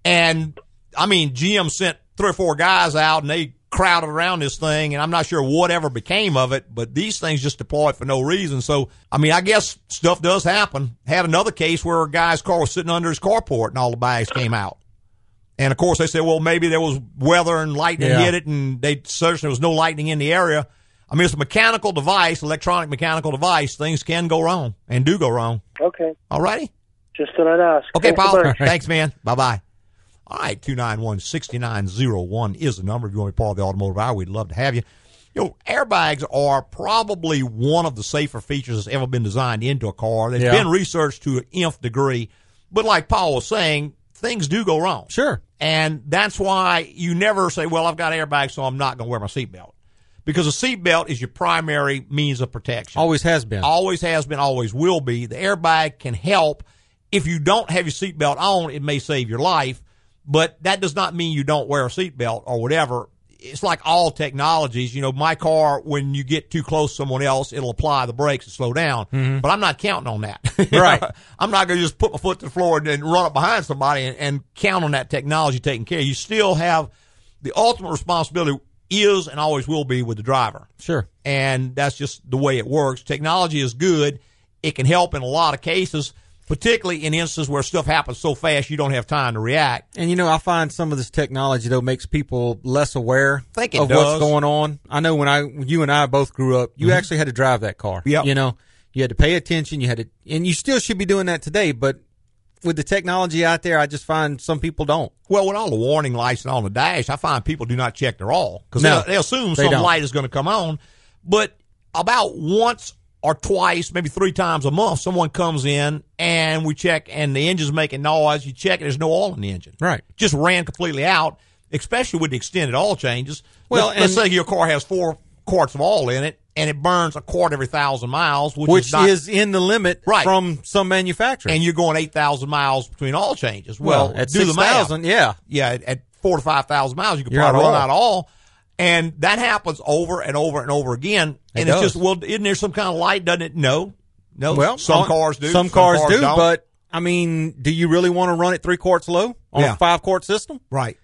And I mean, GM sent three or four guys out and they crowded around this thing and I'm not sure whatever became of it, but these things just deployed for no reason. So, I mean, I guess stuff does happen. Had another case where a guy's car was sitting under his carport and all the bags came out. And of course they said, well, maybe there was weather and lightning Yeah. hit it and they searched and there was no lightning in the area. I mean, it's a mechanical device, electronic mechanical device. Things can go wrong and do go wrong. Okay. All righty. Just thought I'd ask. Okay, Thanks Paul. Thanks, man. Bye bye. All right, 291 6901 is the number. If you want to be part of the automotive hour, we'd love to have you. You know, airbags are probably one of the safer features that's ever been designed into a car. They've Yeah. been researched to an nth degree. But like Paul was saying, things do go wrong. Sure. And that's why you never say, well, I've got airbags, so I'm not going to wear my seatbelt. Because a seatbelt is your primary means of protection Always has been. always has been, always will be. The airbag can help. If you don't have your seatbelt on, it may save your life, but that does not mean you don't wear a seatbelt or whatever. It's like all technologies. You know, my car, when you get too close to someone else, it'll apply the brakes and slow down. Mm-hmm. But I'm not counting on that. Right. I'm not going to just put my foot to the floor and then run up behind somebody and, and count on that technology taking care. You still have the ultimate responsibility is and always will be with the driver Sure. and that's just the way it works. Technology is good. It can help in a lot of cases, particularly in instances where stuff happens so fast you don't have time to react. And you know, I find some of this technology though makes people less aware of does. what's going on. I know when I, you and I both grew up, you actually had to drive that car. Mm-hmm. You know, you had to pay attention. You had to, and you still should be doing that today. But with the technology out there, I just find some people don't. Well, with all the warning lights and on the dash, I find people do not check their all because No, they, they assume they some don't. light is going to come on. But about once or twice, maybe three times a month, someone comes in and we check, and the engine's making noise. You check, and there's no oil in the engine. Right. Just ran completely out, especially with the extended oil changes. Well, let's, let's say your car has four quarts of oil in it, and it burns a quart every thousand miles, which, Which is, not, is in the limit Right. from some manufacturers. and you're going eight thousand miles between all changes. Well, well, at do six the math thousand, yeah. yeah, at, at four to five thousand miles, you could You're probably run out all. And that happens over and over and over again. It and it's does. just, well, isn't there some kind of light? Doesn't it? No. No. Well, some on- cars do. Some cars, do, don't. but I mean, do you really want to run it three quarts low on Yeah. a five quart system? Right.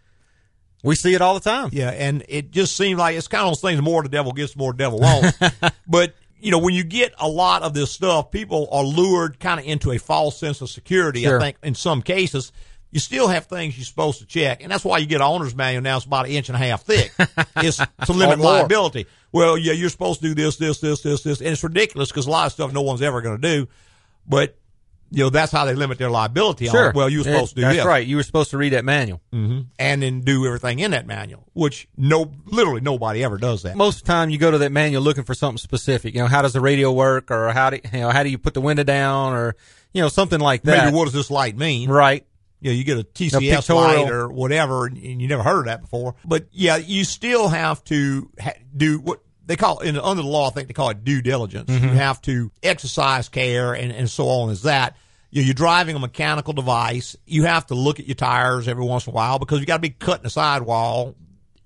We see it all the time. Yeah. And it just seems like it's kind of those things more the devil gets, the more the devil wants. but you know, when you get a lot of this stuff, people are lured kind of into a false sense of security. Sure. I think in some cases, you still have things you're supposed to check, and that's why you get an owner's manual now. It's about an inch and a half thick. it's to limit liability. Well, yeah, you're supposed to do this, this, this, this, this, and it's ridiculous because a lot of stuff no one's ever going to do. But you know, that's how they limit their liability. Sure. it. Well, you were supposed to do That's this, right. You were supposed to read that manual. hmm and then do everything in that manual, which no, literally nobody ever does that. Most of the time, you go to that manual looking for something specific. You know, how does the radio work, or how do you know how do you put the window down, or you know something like that. Maybe what does this light mean? Right. you know, you get a A TCS pictorial. light or whatever, and you never heard of that before. But yeah, you still have to ha- do what they call in under the law. I think they call it due diligence. Mm-hmm. You have to exercise care and, and so on. As that you're driving a mechanical device, you have to look at your tires every once in a while because you got to be cutting the sidewall,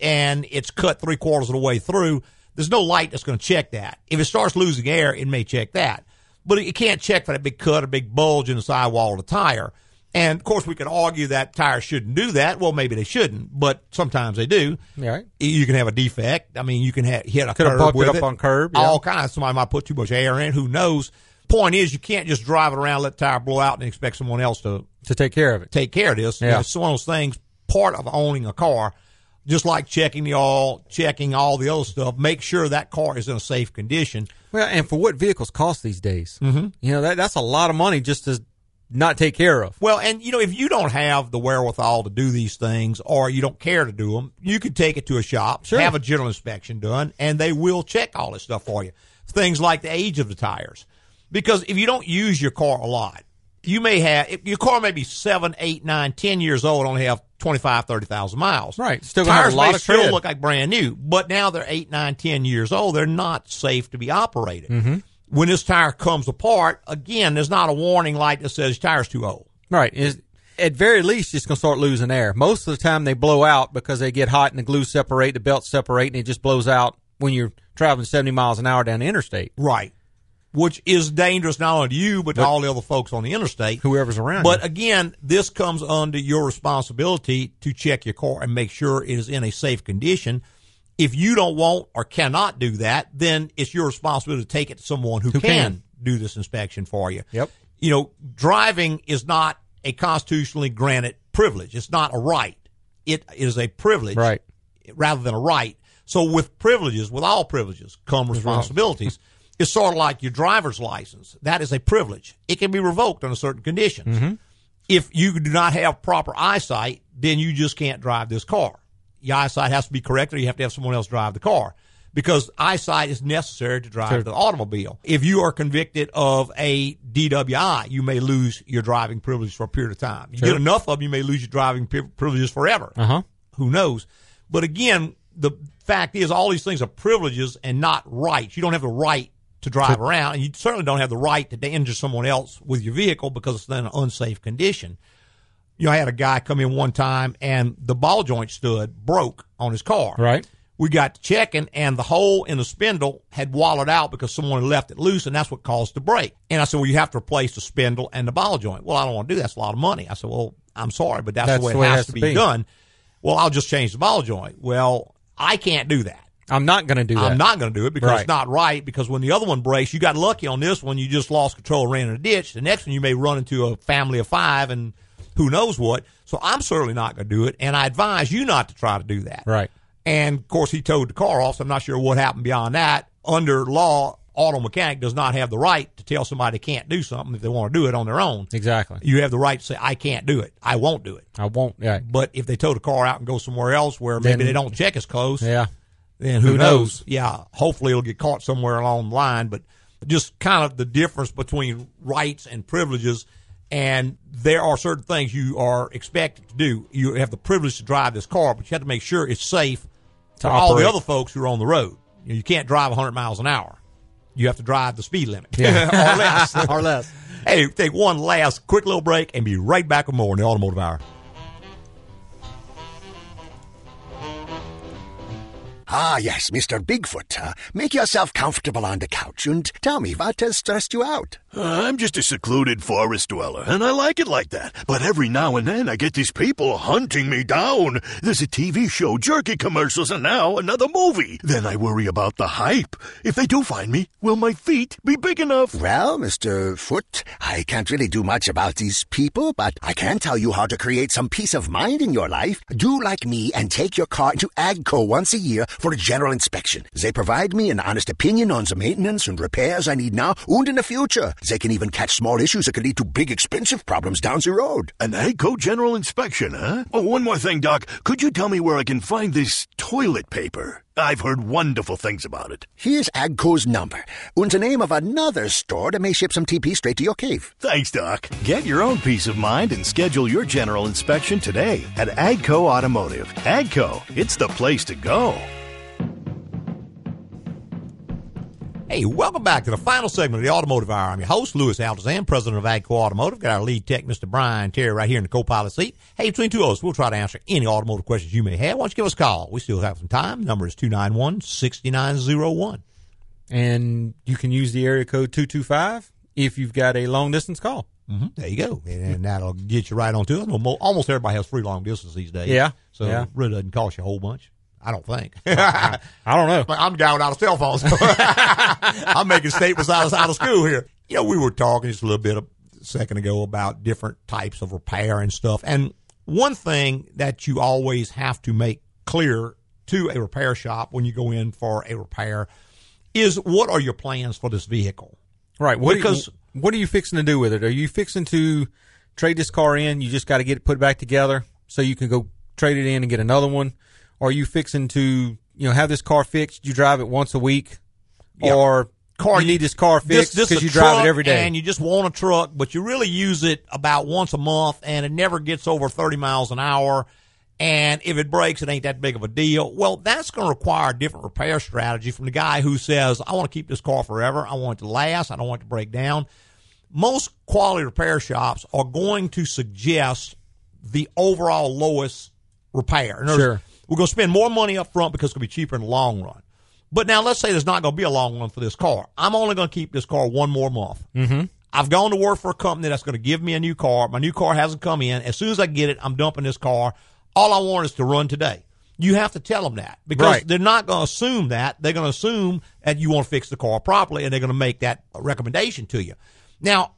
and it's cut three quarters of the way through. There's no light that's going to check that. If it starts losing air, it may check that, but it can't check for that big cut or big bulge in the sidewall of the tire. And of course, we could argue that tires shouldn't do that. Well, maybe they shouldn't, but sometimes they do. Right. You can have a defect. I mean, you can have, hit a Could have curb it with up on curb, yeah. All kinds. Somebody might put too much air in. Who knows? Point is, you can't just drive it around, let the tire blow out, and expect someone else to To take care of it. take care of this. You Yeah. know, it's one of those things. Part of owning a car, just like checking the oil, checking all the other stuff. Make sure that car is in a safe condition. Well, and for what vehicles cost these days, mm-hmm. you know that that's a lot of money just to not take care of. Well, and you know, if you don't have the wherewithal to do these things, or you don't care to do them, you could take it to a shop, Sure. have a general inspection done, and they will check all this stuff for you. Things like the age of the tires, because if you don't use your car a lot, you may have your car may be seven, eight, nine, ten years old, only have 25, 30,000 miles. Right. Still tires a lot may of still tread. look like brand new, but now they're eight, nine, ten years old. They're not safe to be operated. Mm-hmm. When this tire comes apart, again, there's not a warning light that says your tire's too old. Right. Is at very least it's going to start losing air. Most of the time they blow out because they get hot and the glue separate, the belts separate, and it just blows out when you're traveling 70 miles an hour down the interstate. Right. Which is dangerous not only to you, but to all the other folks on the interstate. Whoever's around. But you. again, this comes under your responsibility to check your car and make sure it is in a safe condition. If you don't want or cannot do that, then it's your responsibility to take it to someone who, Who can, can. do this inspection for you. Yep. You know, driving is not a constitutionally granted privilege. It's not a right. It is a privilege Right. rather than a right. So with privileges, with all privileges, come responsibilities. It's sort of like your driver's license. That is a privilege. It can be revoked under certain conditions. Mm-hmm. If you do not have proper eyesight, then you just can't drive this car. Your eyesight has to be correct, or you have to have someone else drive the car because eyesight is necessary to drive Sure. the automobile. If you are convicted of a DWI, you may lose your driving privilege for a period of time. You Sure. get enough of them, you may lose your driving privileges forever Uh huh. who knows? But again, the fact is, all these things are privileges and not rights. You don't have the right to drive around, and you certainly don't have the right to injure someone else with your vehicle because it's in an unsafe condition. You know, I had a guy come in one time, and the ball joint stood broke on his car. Right. We got to checking, and the hole in the spindle had wallowed out because someone had left it loose, and that's what caused the break. And I said, "Well, you have to replace the spindle and the ball joint." Well, I don't want to do that. That's a lot of money. I said, "Well, I'm sorry, but that's, That's the way it has, to be, be. done." Well, I'll just change the ball joint. Well, I can't do that. I'm not going to do that. I'm not going to do it because Right. it's not right. Because when the other one breaks, you got lucky on this one. You just lost control, ran in a ditch. The next one, you may run into a family of five and who knows what. So I'm certainly not going to do it. And I advise you not to try to do that. Right. And of course, he towed the car off. So I'm not sure what happened beyond that. Under law, auto mechanic does not have the right to tell somebody they can't do something if they want to do it on their own. Exactly. You have the right to say, I can't do it. I won't do it. I won't. Yeah. But if they tow the car out and go somewhere else where maybe Then- they don't check as close, Yeah. then who, Who knows? knows? Yeah, hopefully it'll get caught somewhere along the line. But just kind of the difference between rights and privileges. And there are certain things you are expected to do. You have the privilege to drive this car, but you have to make sure it's safe for all the other folks who are on the road. You, know, you can't drive 100 miles an hour. You have to drive the speed limit Yeah. or less. or less. hey, take one last quick little break and be right back with more in the Automotive Hour. Ah, yes, Mr. Bigfoot. Uh, make yourself comfortable on the couch and tell me what has stressed you out. I'm just a secluded forest dweller, and I like it like that. But every now and then I get these people hunting me down. There's a TV show, jerky commercials, and now another movie. Then I worry about the hype. If they do find me, will my feet be big enough? Well, Mr. Foot, I can't really do much about these people, but I can tell you how to create some peace of mind in your life. Do like me and take your car to AGCO once a year for a general inspection. They provide me an honest opinion on the maintenance and repairs I need now and in the future. They can even catch small issues that could lead to big expensive problems down the road. An AGCO general inspection, huh? Oh, one more thing, Doc. Could you tell me where I can find this toilet paper? I've heard wonderful things about it. Here's AGCO's number and the name of another store that may ship some TP straight to your cave. Thanks, Doc. Get your own peace of mind and schedule your general inspection today at AGCO Automotive. AGCO, it's the place to go. Hey, welcome back to the final segment of the Automotive Hour. I'm your host, Louis Altazan, president of AGCO Automotive. Got our lead tech, Mr. Brian Terry, right here in the co-pilot seat. Hey, between two of us, we'll try to answer any automotive questions you may have. Why don't you give us a call? We still have some time. Number is 291-6901. And you can use the area code 225 if you've got a long distance call. Mm-hmm. There you go. And, and that'll get you right onto it. Almost everybody has free long distance these days. Yeah. So Yeah. it really doesn't cost you a whole bunch. I don't think. I don't know. I'm the guy without a cell phone. So I'm making statements out of, out of school here. You know, we were talking just a little bit a second ago about different types of repair and stuff. And one thing that you always have to make clear to a repair shop when you go in for a repair is what are your plans for this vehicle? Right. What Because- are you, what are you fixing to do with it? Are you fixing to trade this car in? You just got to get it put back together so you can go trade it in and get another one. Are you fixing to you know have this car fixed? You drive it once a week, Yeah. or Car- you need this car fixed because you drive it every day. and you just want a truck, but you really use it about once a month, and it never gets over thirty miles an hour. And if it breaks, it ain't that big of a deal. Well, that's going to require a different repair strategy from the guy who says, "I want to keep this car forever. I want it to last. I don't want it to break down." Most quality repair shops are going to suggest the overall lowest repair. In other words, Sure. We're going to spend more money up front because it's going to be cheaper in the long run. But now let's say there's not going to be a long run for this car. I'm only going to keep this car one more month. Mm-hmm. I've gone to work for a company that's going to give me a new car. My new car hasn't come in. As soon as I get it, I'm dumping this car. All I want is to run today. You have to tell them that because Right. they're not going to assume that. They're going to assume that you want to fix the car properly and they're going to make that recommendation to you. Now,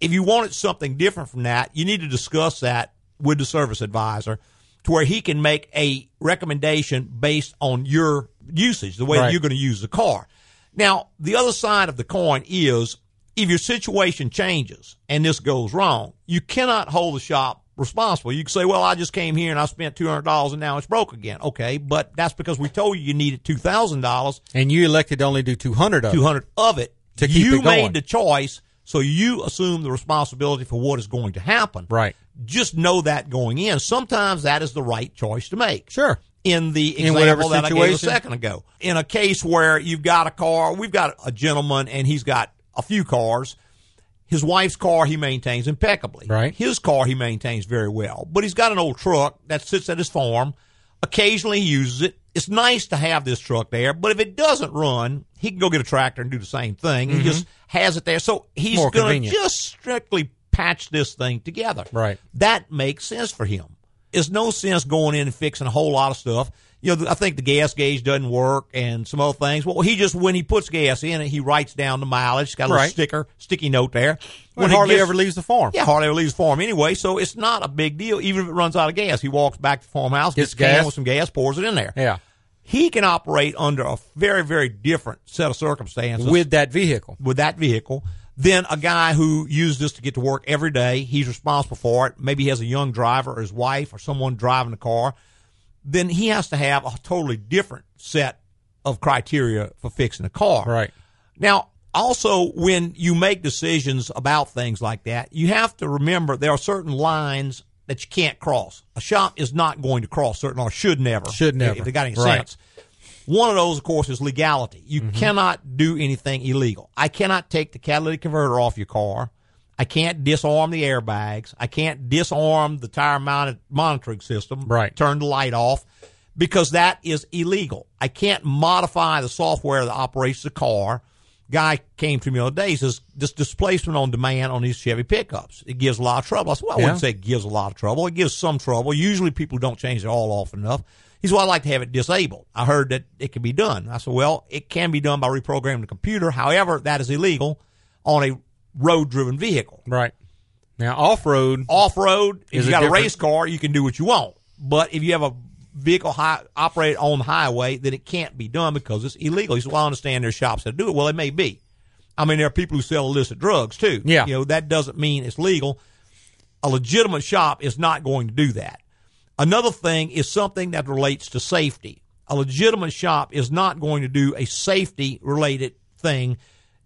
if you wanted something different from that, you need to discuss that with the service advisor to where he can make a recommendation based on your usage, the way that Right. you're going to use the car. Now, the other side of the coin is if your situation changes and this goes wrong, you cannot hold the shop responsible. You can say, well, I just came here and I spent $200 and now it's broke again. Okay, but that's because we told you you needed $2,000 and you elected to only do 200 of it. 200 of it. To keep you it going. made the choice, so you assume the responsibility for what is going to happen. Right. Just know that going in. Sometimes that is the right choice to make. Sure. In the In whatever example that I gave a second ago. In a case where you've got a car, we've got a gentleman and he's got a few cars. His wife's car he maintains impeccably. Right. His car he maintains very well. But he's got an old truck that sits at his farm. Occasionally he uses it. It's nice to have this truck there, but if it doesn't run, he can go get a tractor and do the same thing. He just has it there. So he's Mm-hmm. Going to just strictly patch this thing together. Right. That makes sense for him. There's no sense going in and fixing a whole lot of stuff. You know, I think the gas gauge doesn't work and some other things. Well, he just, when he puts gas in it, he writes down the mileage. He's got a little Right. sticker, sticky note there. Well, he hardly gets- ever leaves the farm. Yeah, hardly ever leaves the farm anyway, so it's not a big deal. Even if it runs out of gas, he walks back to the farmhouse, gets, Gets gas. with some gas, pours it in there. Yeah. He can operate under a very, very different set of circumstances With that vehicle. with that vehicle than a guy who uses this to get to work every day. He's responsible for it. Maybe he has a young driver or his wife or someone driving the car. Then he has to have a totally different set of criteria for fixing a car. Right. Now, also, when you make decisions about things like that, you have to remember there are certain lines that you can't cross. A shop is not going to cross certain, or should never. Should never. If they got any Right. sense. One of those, of course, is legality. You Mm-hmm. cannot do anything illegal. I cannot take the catalytic converter off your car. I can't disarm the airbags. I can't disarm the tire mounted monitoring system. Right. Turn the light off because that is illegal. I can't modify the software that operates the car. Guy came to me the other day. He says this displacement on demand on these Chevy pickups it gives a lot of trouble. I said, well, I Yeah. wouldn't say it gives a lot of trouble. It gives some trouble. Usually, people don't change it all often enough. He said, well, I like to have it disabled. I heard that it can be done. I said, well, it can be done by reprogramming the computer. However, that is illegal on a road-driven vehicle. Right. Now, off road. Off road, if you got a race car, you can do what you want. But if you have a vehicle high, operated on the highway, then it can't be done because it's illegal. He said, "Well, I understand there's shops that do it. Well, it may be. I mean, there are people who sell illicit drugs too. Yeah. you know that doesn't mean it's legal. A legitimate shop is not going to do that. Another thing is something that relates to safety. A legitimate shop is not going to do a safety related thing,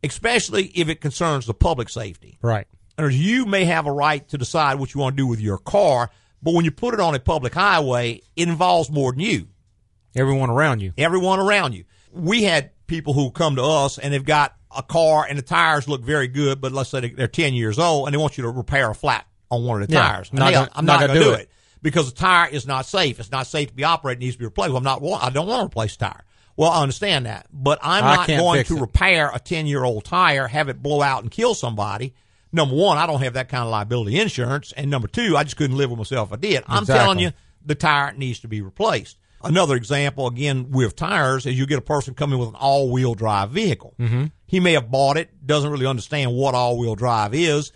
especially if it concerns the public safety. Right. And you may have a right to decide what you want to do with your car, but when you put it on a public highway, it involves more than you. Everyone around you. Everyone around you. We had people who come to us and they've got a car and the tires look very good, but let's say they- they're 10 years old and they want you to repair a flat on one of the Yeah, tires. not I'm not going to do do it. it. Because the tire is not safe. It's not safe to be operated. It needs to be replaced. Well, I'm not. I don't want to replace tire. Well, I understand that, but I'm I not going to it. repair a 10 year old tire, have it blow out and kill somebody. Number one, I don't have that kind of liability insurance, and number two, I just couldn't live with myself if I did. I'm Exactly. telling you, the tire needs to be replaced. Another example, again, with tires, is you get a person coming with an all wheel drive vehicle. Mm-hmm. He may have bought it, doesn't really understand what all wheel drive is.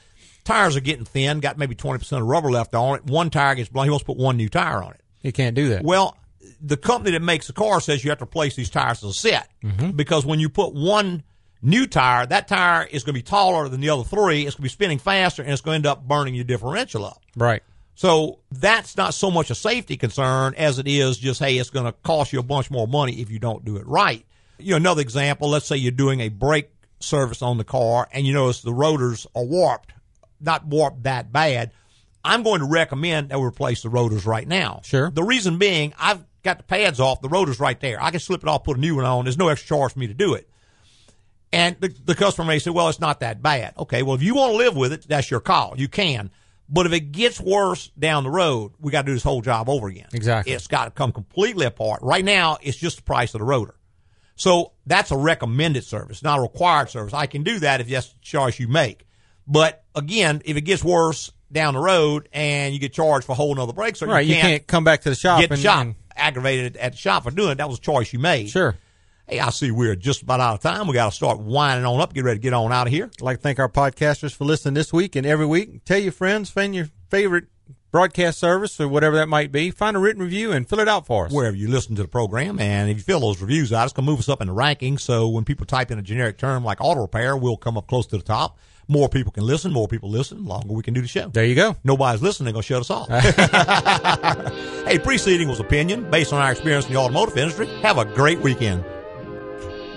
Tires are getting thin, got maybe 20% of rubber left on it. One tire gets blown, he wants to put one new tire on it. You can't do that. Well, the company that makes the car says you have to replace these tires as a set Mm-hmm. because when you put one new tire, that tire is going to be taller than the other three. It's going to be spinning faster, and it's going to end up burning your differential up. Right. So that's not so much a safety concern as it is just, hey, it's going to cost you a bunch more money if you don't do it right. You know, another example, let's say you're doing a brake service on the car and you notice the rotors are warped, not warped that bad. I'm going to recommend that we replace the rotors right now. Sure. The reason being, I've got the pads off, the rotor's right there. I can slip it off, put a new one on. There's no extra charge for me to do it. And the, the customer may say, well, it's not that bad. Okay, well, if you want to live with it, that's your call. You can. But if it gets worse down the road, we got to do this whole job over again. Exactly. It's got to come completely apart. Right now, it's just the price of the rotor. So that's a recommended service, not a required service. I can do that if that's the choice you make. But again, if it gets worse down the road and you get charged for a whole nother brake service, Right. You can't come back to the shop get and, shop and- aggravated at the shop for doing it. That was a choice you made. Sure. Hey, I see we're just about out of time. We got to start winding on up, get ready to get on out of here. I'd like to thank our podcasters for listening this week and every week. Tell your friends, find your favorite broadcast service or whatever that might be. Find a written review and fill it out for us. Wherever you listen to the program, and if you fill those reviews out, it's going to move us up in the rankings. So when people type in a generic term like auto repair, we'll come up close to the top. More people can listen. More people listen. Longer we can do the show. There you go. Nobody's listening. They're going to shut us off. hey, preceding was opinion based on our experience in the automotive industry. Have a great weekend.